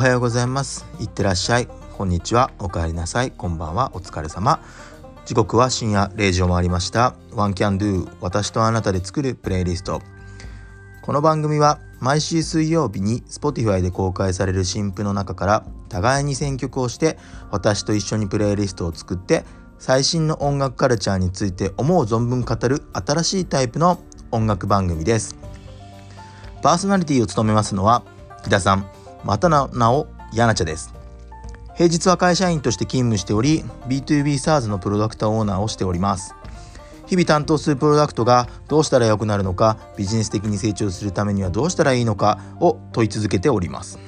はようございます。いってらっしゃい。こんにちは。おかえりなさい。こんばんは。お疲れ様。時刻は深夜0時を回りました。ワンキャンドゥ私とあなたで作るプレイリスト。この番組は毎週水曜日に Spotify で公開される新譜の中から互いに選曲をして私と一緒にプレイリストを作って最新の音楽カルチャーについて思う存分語る新しいタイプの音楽番組です。パーソナリティを務めますのは木田さん。またの名をやなちゃです。平日は会社員として勤務しており B2B SARS のプロダクトオーナーをしております。日々担当するプロダクトがどうしたら良くなるのかビジネス的に成長するためにはどうしたらいいのかを問い続けております。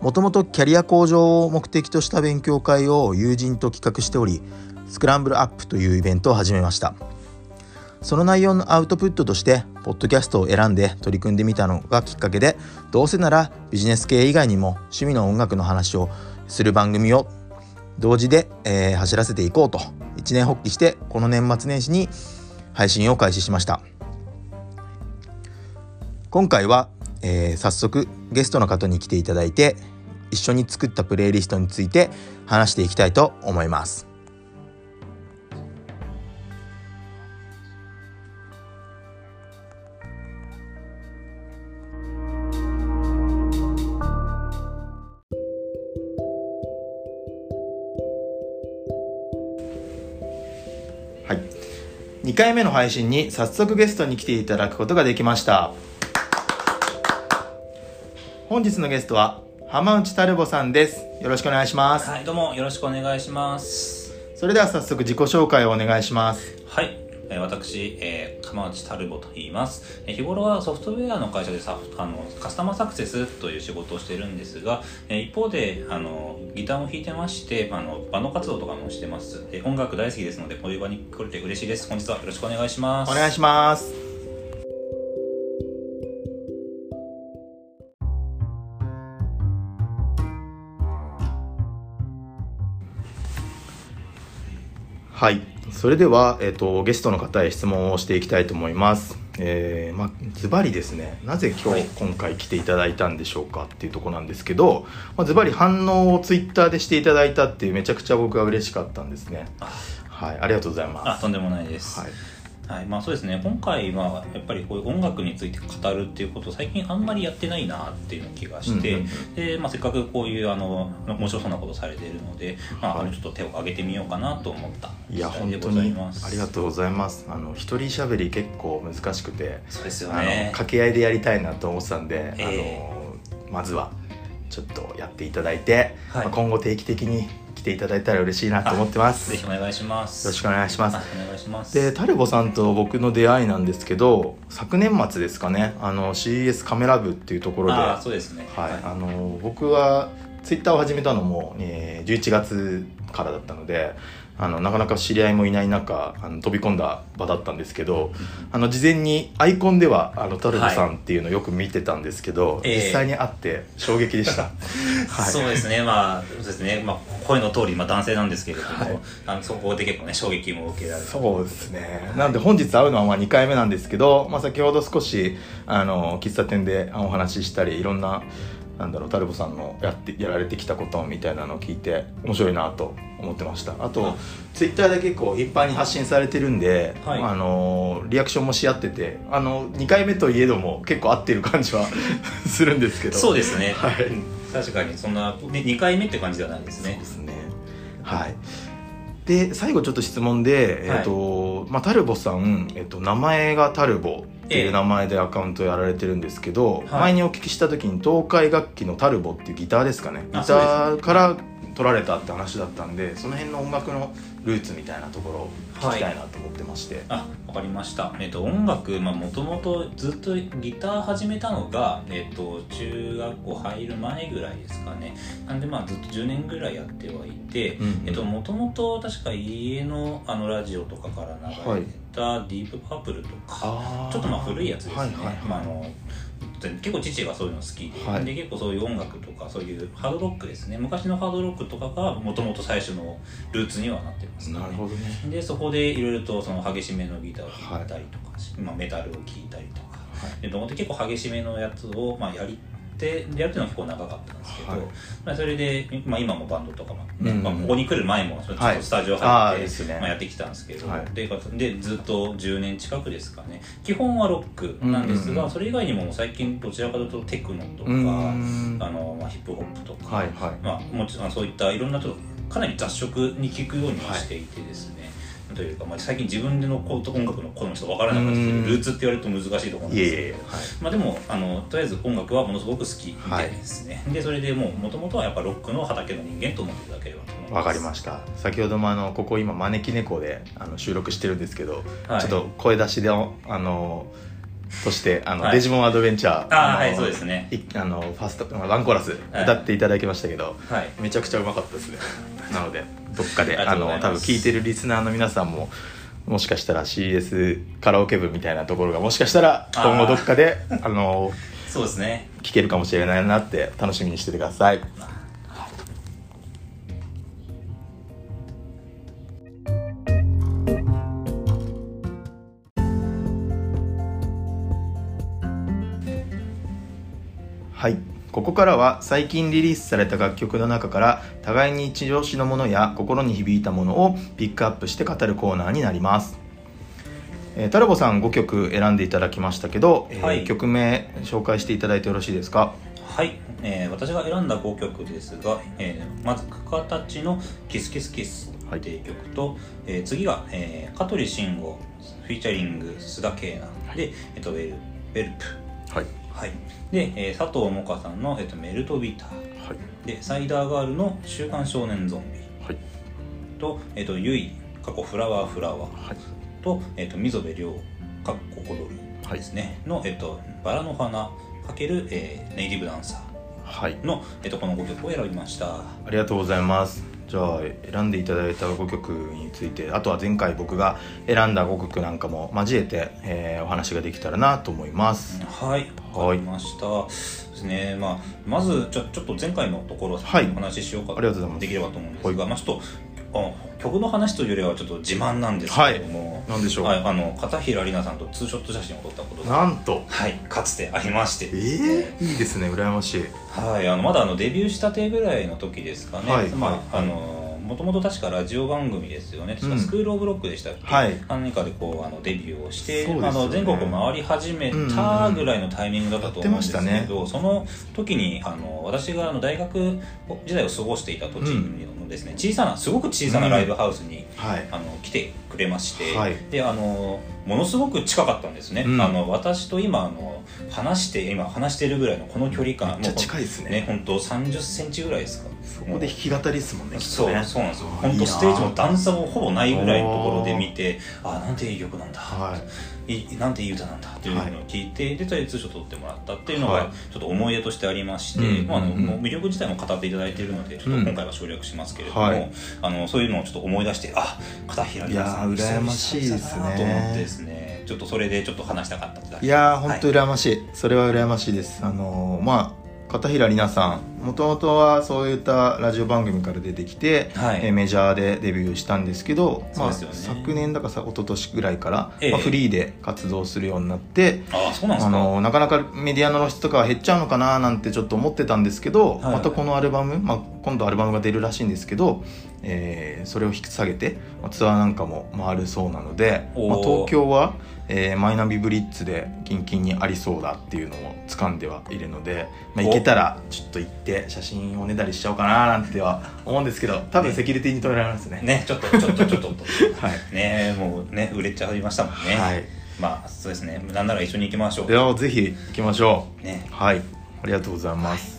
もともとキャリア向上を目的とした勉強会を友人と企画しておりスクランブルアップというイベントを始めました。その内容のアウトプットとしてポッドキャストを選んで取り組んでみたのがきっかけでどうせならビジネス系以外にも趣味の音楽の話をする番組を同時で、えー、走らせていこうと一年発起してこの年末年始に配信を開始しました今回はえー、早速ゲストの方に来ていただいて一緒に作ったプレイリストについて話していきたいと思います。回目の配信に早速ゲストに来ていただくことができました。本日のゲストは浜内タルボさんです。よろしくお願いします。はいどうもよろしくお願いします。それでは早速自己紹介をお願いします。はい私、えー、浜内タルボと言います、え、日頃はソフトウェアの会社でさあのカスタマーサクセスという仕事をしているんですが、えー、一方であのギターも弾いてましてあのバンド活動とかもしてます、え、音楽大好きですのでこういう場に来れて嬉しいです。本日はよろしくお願いします。お願いします。はい。それでは、えーと、ゲストの方へ質問をしていきたいと思います。えー、まあズバリですねなぜ今日、はい、今回来ていただいたんでしょうか？っていうとこなんですけど、まあ、ズバリ反応をツイッターでしていただいたっていうめちゃくちゃ僕は嬉しかったんですね。はいありがとうございます。あとんでもないです、はいはいまあ、そうですね。今回はやっぱりこういう音楽について語るっていうことを最近あんまりやってないなっていう気がして、うんうんうん、でまあ、せっかくこういうあの面白そうなことされているので、まあ、はい、ちょっと手を挙げてみようかなと思ったいや本当にありがとうございます。あの一人しゃべり結構難しくてそうですよね。掛け合いでやりたいなと思ってたんで、えー、あのまずはちょっとやっていただいて、はい、まあ、今後定期的に来ていただいたら嬉しいなと思ってます。ぜひお願いします。よろしくお願いします。お願いします。でタルボさんと僕の出会いなんですけど昨年末ですかねあの CES カメラ部っていうところでそうですね。はい、はい、あの僕はツイッターを始めたのも、えー、11月からだったのであのなかなか知り合いもいない中あの飛び込んだ場だったんですけど、あの事前にアイコンではあのタルトさんっていうのをよく見てたんですけど、はい、実際に会って衝撃でした、はい、そうですね。まあそうですね、まあ、声の通り、まあ、男性なんですけれども、はい、あのそこで結構ね衝撃も受けられるそうですね、なので本日会うのはまあ2回目なんですけど、まあ、先ほど少しあの喫茶店でお話ししたりいろんななんだろうタルボさんのやってやられてきたことみたいなのを聞いて面白いなと思ってました。あとツイッターで結構頻繁に発信されてるんで、はい、あのリアクションもし合っててあの2回目といえども結構合ってる感じは するんですけど。そうですね、はい、確かにそんな2回目って感じではないですね。そうですね。はいで最後ちょっと質問で、えーとまあ、タルボさん、えーと、名前がタルボっていう名前でアカウントやられてるんですけど、え前にお聞きした時に東海楽器のタルボっていうギターですかね。ギターから取られたって話だったんでその辺の音楽のルーツみたいなところを聞きたいなと思ってまして、はい、あわかりました、えっと、音楽もともとずっとギター始めたのが、えっと、中学校入る前ぐらいですかね。なんでまあずっと10年ぐらいやってはいてもともと確か家のあのラジオとかから流れたディープパープルとか、はい、ちょっとまあ古いやつですね、はいはいはい。まあ、あの結構父がそういうの好きで。はい、で結構そういう音楽とかそういうハードロックですね。昔のハードロックとかがもともと最初のルーツにはなってます、ね、なるほどね。でそこでいろいろとその激しめのギターを弾いたりとか、はい、まあ、メタルを聴いたりとか、はい、で結構激しめのやつを、まあ、やりってやるっていうのは結構長かったんですけど、はいまあ、それで、まあ、今もバンドとかも、うんまあ、ここに来る前もちょっはいとスタジオ入って、ですねまあ、やってきたんですけど、はいででずっと10年近くですかね。基本はロックなんですが、うんうんうんそれ以外にも最近どちらかというとテクノとか、うーんあのまあ、ヒップホップとか、はいはいまあ、もちろんそういったいろんなちょっとかなり雑食に聞くようにはしていてですね、というか、まあ、最近自分での音楽の好みちょっと分からなくなってきてうん。ルーツって言われると難しいところなんですけど。えはい。まあ、でもあのとりあえず音楽はものすごく好きみたいですね、でそれでもうもともとはやっぱロックの畑の人間と思っていただければと思います。わかりました。先ほどもあのここ今招き猫であの収録してるんですけど、はい。ちょっと声出しであのとしてあの、はい。デジモンアドベンチャーのあーはいそうですね。いあのファーストワンコーラスはい。歌っていただきましたけど、はい。めちゃくちゃうまかったですね。なのでどっかであの多分聞いてるリスナーの皆さんももしかしたら CS カラオケ部みたいなところがもしかしたら今後どっかであのそうですね。聞けるかもしれないなって楽しみにしててくださいここからは最近リリースされた楽曲の中から互いに一押しのものや心に響いたものをピックアップして語るコーナーになります、えータラボさん5曲選んでいただきましたけど、えーはい。曲名紹介していただいてよろしいですか？はい、えー私が選んだ5曲ですが、えーまず「かかたちのキスキスキス」っていう曲と、えー次が、えー香取慎吾フィーチャリング須田景奈で、えっとウェル「ウェルプ。はい」はい、で、えー佐藤萌歌さんの、えっと「メルトビター。はい」でサイダーガールの「週刊少年ゾンビ。はい」と、えっとゆい過去フラワーフラワー。はい。と、えっと溝部亮かっこコドルですね、の、えっとバラの花かける、えーネイティブダンサはい。ーの、えっとこの5曲を選びました。ありがとうございます。じゃあ選んでいただいた5曲についてあとは前回僕が選んだ5曲なんかも交えて、えーお話ができたらなと思います。はい。わかりました。ですね。まあまずちょちょっと前回のところをはい。お話ししようかありがとうございます。できればと思うんですが、まあ、ちょっとあ曲の話というよりはちょっと自慢なんですけれども、なんでしょう、はい、あの片平里奈さんとツーショット写真を撮ったことがなんと。はいかつてありまして。えー、いいですね。羨ましい。はい、あのまだあのデビューしたてぐらいの時ですかね、はいまあはいあのもともと確かラジオ番組ですよね。確うん。かスクール・オブ・ロックでしたっけ、はい。何かでこうあのデビューをして、ね。あの全国を回り始めたぐらいのタイミングだったと思うんですけやってましたど、その時にあの私があの大学時代を過ごしていた土地のですね、小さなすごく小さなライブハウスに、はい。あの来てくれまして、はい。であのものすごく近かったんですね、うん。あの私と今あの話して今話してるぐらいのこの距離感めっちゃ近いですね。ね本当三十センチぐらいですかそこで弾き語りですもんねそうね。そうなんですよ。本当ステージも段差もほぼないぐらいのところで見てあなんていい曲なんだ、はい。い、なんていい歌なんだ。っていうのを聞いて、でとりあえずツーショット撮ってもらったっていうのはい。がちょっと思い出としてありまして、うんまああの魅力自体も語っていただいているのでちょっと今回は省略しますけれども、はい。あのそういうのをちょっと思い出してあ片平さんいやー羨ましいですねと思ってですね。ちょっとそれでちょっと話したかったいやー本当はい。羨ましい、それは羨ましいです。あのーまあ片平里奈さん。もともとはそういったラジオ番組から出てきて、はい。えーメジャーでデビューしたんですけど、まあ、昨年だかさ一昨年ぐらいから、ええ。まあ、フリーで活動するようになってああそうなんですか。あのなかなかメディアの露出とかは減っちゃうのかななんてちょっと思ってたんですけど、はい。はいまたこのアルバム、まあ、今度アルバムが出るらしいんですけど、えーそれを引き下げて、まあツアーなんかも回るそうなので、まあ、東京は、えーマイナビブリッツでキンキンにありそうだっていうのを掴んではいるので、まあ、お。行けたらちょっと行って写真をねだりしちゃおうかななんては思うんですけど多分セキュリティに止められますね。ね。ちょっとちょっとちょっと はい、ねもうね売れちゃいましたもんね、はい、まあそうですね。なんなら一緒に行きましょではぜひ行きましょね。うはい。ありがとうございます、とあ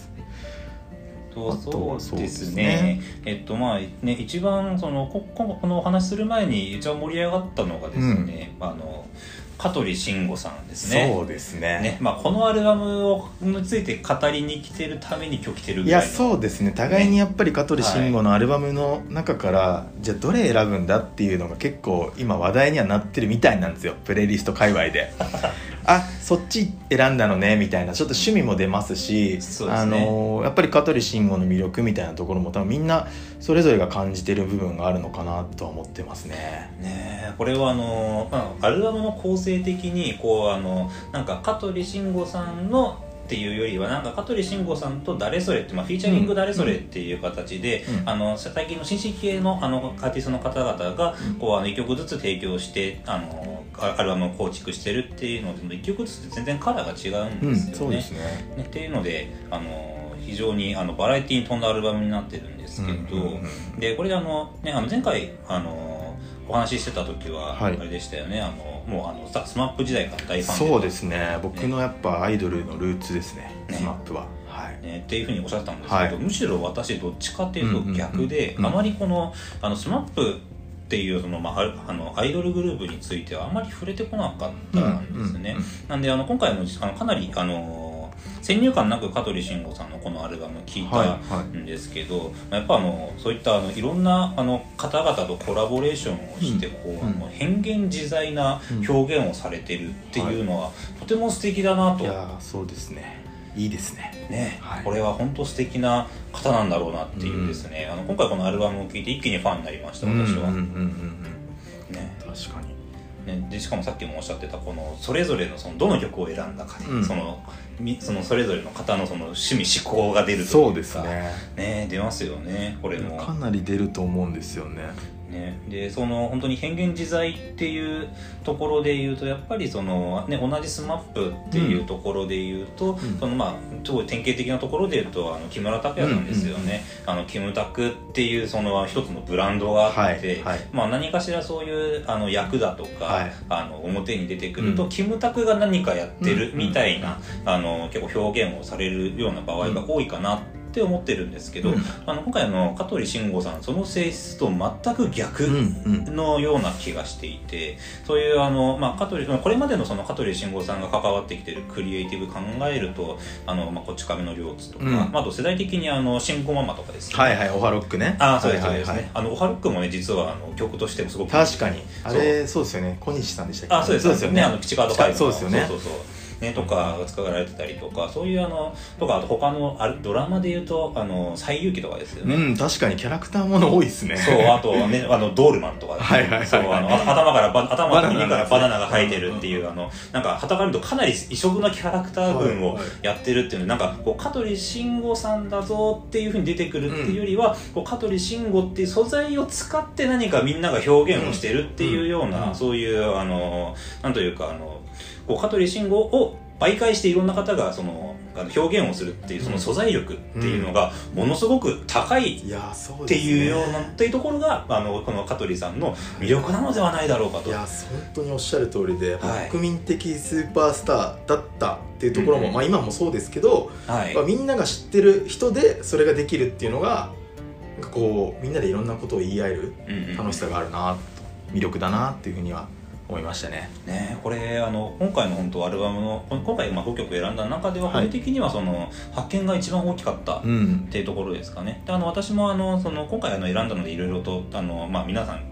とはそうですね。ね。えっとまあね一番そのこここのお話しする前に一番盛り上がったのがですね、あの香取慎吾さんですね。そうですね。ねまあ、このアルバムをについて語りに来てるために今日来てるいぐらいの。やそうですね。互いにやっぱり香取慎吾のアルバムの中から、じゃあどれ選ぶんだっていうのが結構今話題にはなってるみたいなんですよ。プレイリスト界隈で あそっち選んだのねみたいなちょっと趣味も出ますしね。あのやっぱり香取慎吾の魅力みたいなところも多分みんなそれぞれが感じてる部分があるのかなとは思ってますね。ねえこれはあの、まあ、アルバムの構成的にこうあのなんか香取慎吾さんのっていうよりはなんか香取慎吾さんと誰それって、まあ、フィーチャリング誰それっていう形で、うん、あの最近の新進気鋭のあのアーティストの方々がこうあの1曲ずつ提供してあのアルバムを構築してるっていうので1曲ずつ全然カラーが違うんですよね。うん、ね。っていうのであの非常にあのバラエティーに富んだアルバムになってるんですけど、でこれあの、ね、あの前回あのお話ししてた時はあれでしたよね、はい、あのもうあのスマップ時代から大ファンそうですね。僕のやっぱアイドルのルーツですね。ね。スマップは。はい。ね、っていうふうにおっしゃったんですけど、はい、むしろ私どっちかっていうと逆で、あまりこのあのスマップっていうその、まあ、あのアイドルグループについてはあまり触れてこなかったんですね。なんであの今回もあのかなりあの先入観なく香取慎吾さんのこのアルバム聴いたんですけど、はいはい、やっぱあのそういったあのいろんなあの方々とコラボレーションをしてこう、うん、あの変幻自在な表現をされてるっていうのは、はい、とても素敵だなと。いやそうですね。いいですね。ね、はい、これは本当素敵な方なんだろうなっていうですね、うん、あの今回このアルバムを聴いて一気にファンになりました私は。ね、確かにね、でしかもさっきもおっしゃってたこのそれぞれのそのどの曲を選んだかで、うん、そのそのそれぞれの方のその趣味思考が出るというかそうですね。ね出ますよねこれも。かなり出ると思うんですよねね、でその本当に変幻自在っていうところで言うとやっぱりその、ね、同じ SMAP っていうところで言うと、うん、そのまあすごい典型的なところで言うとあの木村拓哉さんですよね、うん。うん、あのキムタクっていうその一つのブランドがあって、はいはい、まあ、何かしらそういうあの役だとか、はい、あの表に出てくると、うん、キムタクが何かやってるみたいな、あの結構表現をされるような場合が多いかなってって思ってるんですけど、うん、あの今回の香取慎吾さんその性質と全く逆のような気がしていて、そういうあの、まあ、香取これまでのその香取慎吾さんが関わってきてるクリエイティブ考えるとあの、まあ、こち亀の両津とか、うん、あと世代的にあの慎吾ママとかですね。はいはいオハロックね。あそうですそうですね、あのオハロックもね実はあの曲としてもすごく確かに。あれそう。ですよね。小西さんでしたっけ？あそうです。そうですよね。あの口カードファイそうですよね。そうそうそうね、とかが使われてたりとかそういうあのとかあと他のあドラマでいうとあの西遊記とかですよね。うん確かにキャラクターもの多いですね。そうあとねあのドールマンとか、ね、はいはいはい、そうあの頭からバ頭の耳からバナナが生えてるっていうあのなんかはたかるとかなり異色なキャラクター群をやってるっていうのなんかこう香取慎吾さんだぞっていうふうに出てくるっていうよりは、うん、こう香取慎吾っていう素材を使って何かみんなが表現をしてるっていうような、うん、そういうあのなんというかあのこう香取慎吾を媒介していろんな方がその表現をするっていうその素材力っていうのがものすごく高いっていうようなっていうところがあのこの香取さんの魅力なのではないだろうかと。いや本当におっしゃる通りで、はい、国民的スーパースターだったっていうところも、うん、まあ、今もそうですけど、はい。まあ、みんなが知ってる人でそれができるっていうのがこうみんなでいろんなことを言い合える楽しさがあるな、魅力だなっていうふうには思いましたね。ねこれあの今回の本当アルバムの今回まあ5曲選んだ中では個人的にはその、発見が一番大きかったっていうところですかね、であの私もあのその今回あの選んだのでいろいろとあの、まあ、皆さん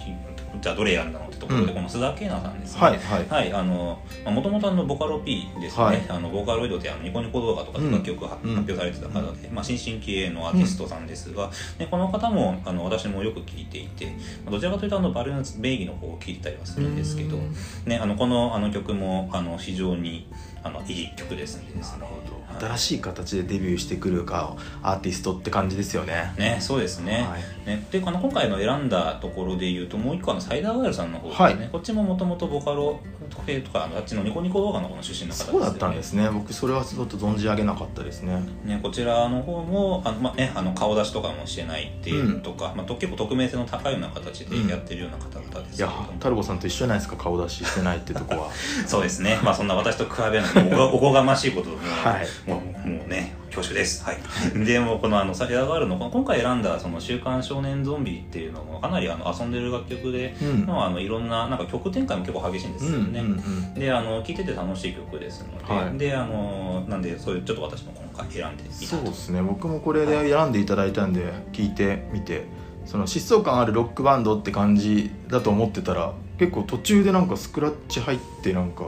じゃあどれ選んだのところで、この須田圭奈さんですね、はいはい、はい、あのもともとボカロ P ですね、はい、あのボーカロイドってあのニコニコ動画とかで楽曲を発表されてた方で、まあ、新進気鋭のアーティストさんですが、でこの方もあの私もよく聴いていてどちらかというとあのバルーンズ名義の方を聴いてたりはするんですけど、ね、あのこのあの曲もあの非常にあのいい曲ですね。なるほど。新しい形でデビューしてくるかアーティストって感じですよね。ねそうですね。はい、ねであの今回の選んだところで言うともう一個のサイダーガールさんの方ですね、はい、こっちももともとボカロ系とかあっちのニコニコ動画の方の出身の方です、ね、そうだったんですね。僕それはちょっと存じ上げなかったですね。ねこちらの方もあの、まあね、あの顔出しとかもしてないっていうとか、うん、まあ、結構匿名性の高いような形でやってるような方々ですけど、うん、いやタルボさんと一緒じゃないですか顔出ししてないってとこは。そうですね。まあそんな私と比べない おこがましいことも,、はい、もうもうね恐縮です。はい。でもこのあのサイダーガールの今回選んだその週刊少年ゾンビっていうのもかなりあの遊んでる楽曲で、うん、あのいろんななんか曲展開も結構激しいんですよね。うんうんうん、であの聴いてて楽しい曲ですので、はい、であのなんでそういうちょっと私も今回選んでいたそうですね。僕もこれで選んでいただいたんで聞いてみて。その疾走感あるロックバンドって感じだと思ってたら結構途中でなんかスクラッチ入ってなんか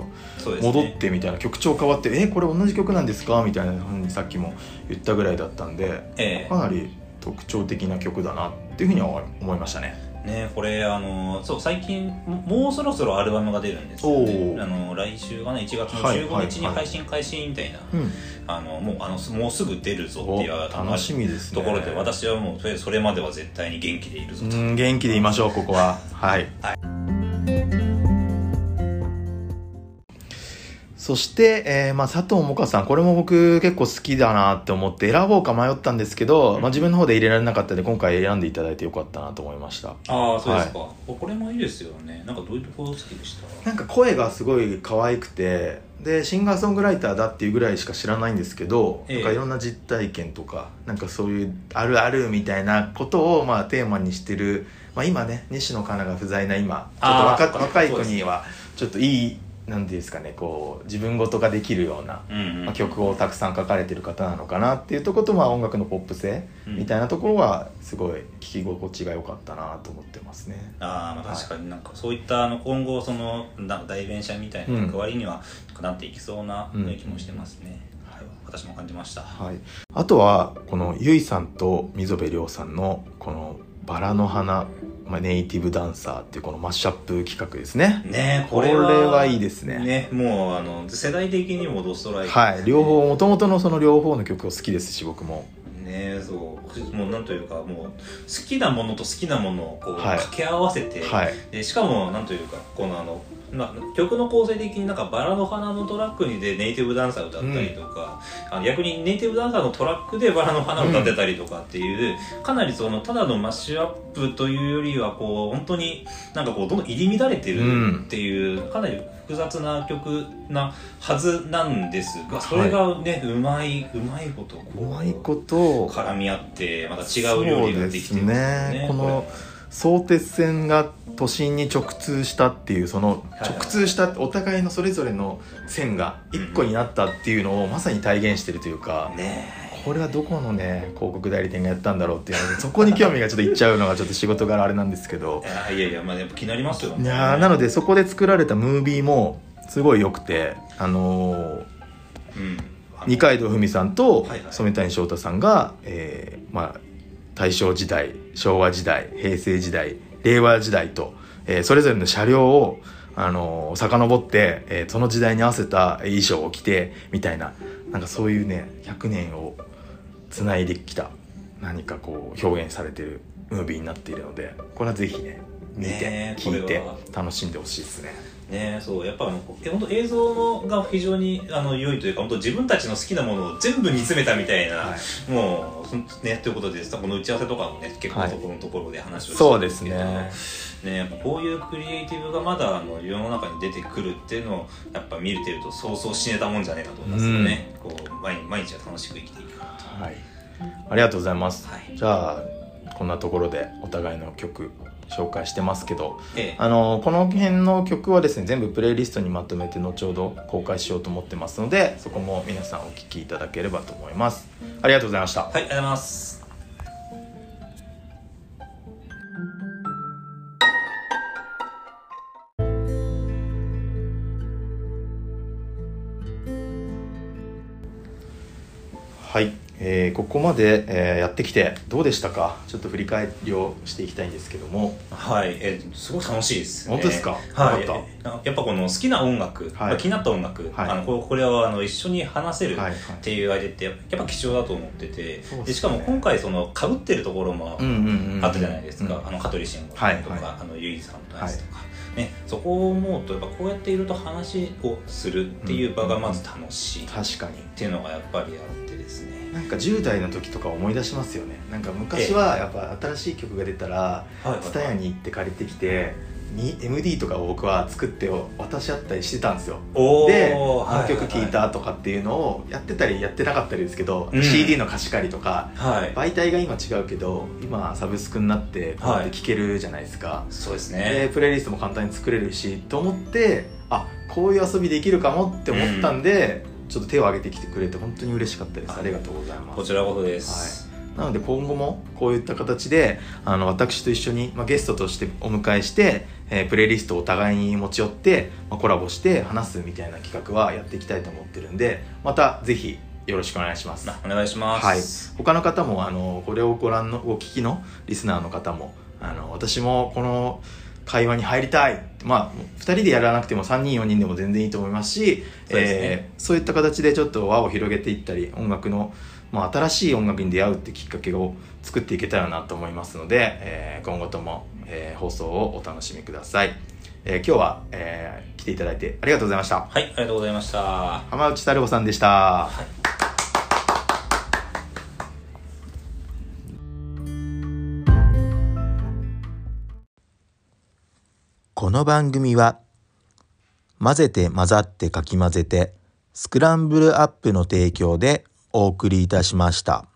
戻ってみたいな、曲調変わって「えこれ同じ曲なんですか?」みたいなふうにさっきも言ったぐらいだったんで、えー、かなり特徴的な曲だなっていうふうには思いましたね。ねこれあのそう最近もうそろそろアルバムが出るんですよね。あの来週がね1月の15日に配信開始みたいな、あのもうあのもうすぐ出るぞっていう楽しみです、ね、ところで私はもうそれまでは絶対に元気でいるぞと。元気でいましょうここは。はい、はいそして、えー、まあ、佐藤萌歌さん、これも僕結構好きだなって思って選ぼうか迷ったんですけど、うん、まあ、自分の方で入れられなかったので、今回選んでいただいてよかったなと思いました。ああ、そうですか、はい、これもいいですよね。なんかどういうところ好きでした？なんか声がすごい可愛くて、で、シンガーソングライターだっていうぐらいしか知らないんですけど、え。なんかいろんな実体験とか、なんかそういうあるあるみたいなことを、まあ、テーマにしてる、まあ、今ね、西野カナが不在な今、ちょっと若若い子には、ちょっといい、なんていうんですかねこう自分事ができるような、まあ、曲をたくさん書かれてる方なのかなっていうところと、まあ、音楽のポップ性みたいなところはすごい聴き心地が良かったなと思ってますね。あまあ確かになんかそういったあの今後その代弁者みたいな役割にはなっていきそうな気もしてますね。うん、はい、私も感じました、はい、あとはこのゆいさんと溝部亮さんのこの「バラの花」まあ、ネイティブダンサーっていうこのマッシュアップ企画ですね。ねこれはいいですね。ねもうあの世代的にもドストライク、はい両方もともとのその両方の曲を好きですし僕も。ねそうもうなんというかもう好きなものと好きなものをこう掛け合わせて、はい、でしかもなんというかこのあのまあ、曲の構成的になんかバラの花のトラックにでネイティブダンサー歌ったりとか、うん、あの逆にネイティブダンサーのトラックでバラの花を歌ってたりとかっていう、うん、かなりそのただのマッシュアップというよりはこう本当になんかこうどんどん入り乱れてるっていう、うん、かなり複雑な曲なはずなんですがそれがね、はい、うまいうまいことこううまいこと。絡み合ってまた違う料理ができてるすね。この相鉄線が都心に直通したっていうその直通したお互いのそれぞれの線が一個になったっていうのをまさに体現してるというか、これはどこのね広告代理店がやったんだろうっていうのでそこに興味がちょっといっちゃうのがちょっと仕事柄あれなんですけど。いやいやまあやっぱ気になりますよ。ねいやなのでそこで作られたムービーもすごい良くてあのー、うん。二階堂ふみさんと染谷翔太さんが、えー、まあ大正時代昭和時代平成時代令和時代と、えー、それぞれの車両をあのー、遡って、えー、その時代に合わせた衣装を着てみたいななんかそういうね100年をつないできた何かこう表現されてるムービーになっているのでこれはぜひね見て聞いて楽しんでほしいですね。ねそうやっぱあの本当映像のが非常にあの良いというか本当自分たちの好きなものを全部煮詰めたみたいな、はい、もうねということでこの打ち合わせとかもね結構そこのところで話をしてそうですね。ねやっぱこういうクリエイティブがまだあの世の中に出てくるっていうのをやっぱ見れてるとそうそう死ねたもんじゃねえかと思いますよね、うん、こう毎毎日は楽しく生きていくはい。ありがとうございます、はい、じゃあこんなところでお互いの曲紹介してますけど、ええ、あのこの辺の曲はですね全部プレイリストにまとめて後ほど公開しようと思ってますのでそこも皆さんお聴きいただければと思います。ありがとうございました。はいありがとうございますはいえー、ここまで、えー、やってきてどうでしたか？ちょっと振り返りをしていきたいんですけども。はい、えー、すごい楽しいです、ね、本当ですか？はい。やっぱこの好きな音楽、はい、気になった音楽、はい、あのこれはあの一緒に話せるっていう相手ってやっぱ貴重だと思ってて、はい、でしかも今回そのかぶってるところもあったじゃないですか、あの香取慎吾さんとか、あのゆいさんとか、ね、そこを思うとやっぱこうやっていると話をするっていう場がまず楽しい、確かに。っていうのがやっぱりあってですねなんか10代の時とか思い出しますよね。なんか昔はやっぱ新しい曲が出たら TSUTAYA に行って借りてきてに MD とかを僕は作って渡し合ったりしてたんですよ。であの曲聴いたとかっていうのをやってたりやってなかったりですけど、うん、CD の貸し借りとか、はい、媒体が今違うけど今サブスクになってこうやって聴けるじゃないですか、はい、そうですね。でプレイリストも簡単に作れるしと思ってあこういう遊びできるかもって思ったんで、うんちょっと手を挙げてきてくれて本当に嬉しかったです、ありがとうございます。こちらこそです、はい。なので今後もこういった形であの私と一緒に、まあ、ゲストとしてお迎えして、えー、プレイリストをお互いに持ち寄って、まあ、コラボして話すみたいな企画はやっていきたいと思ってるんでまたぜひよろしくお願いします。お願いします、はい、他の方もあのこれをご覧のお聞きのリスナーの方もあの私もこの会話に入りたい。まあ2人でやらなくても3人4人でも全然いいと思いますしそう,、えー、そういった形でちょっと輪を広げていったり音楽の、まあ、新しい音楽に出会うってきっかけを作っていけたらなと思いますので、えー、今後とも、えー、放送をお楽しみください、えー、今日は、えー、来ていただいてありがとうございました。はいありがとうございました。浜内太郎さんでした、はいこの番組は混ぜて混ざってかき混ぜてスクランブルアップの提供でお送りいたしました。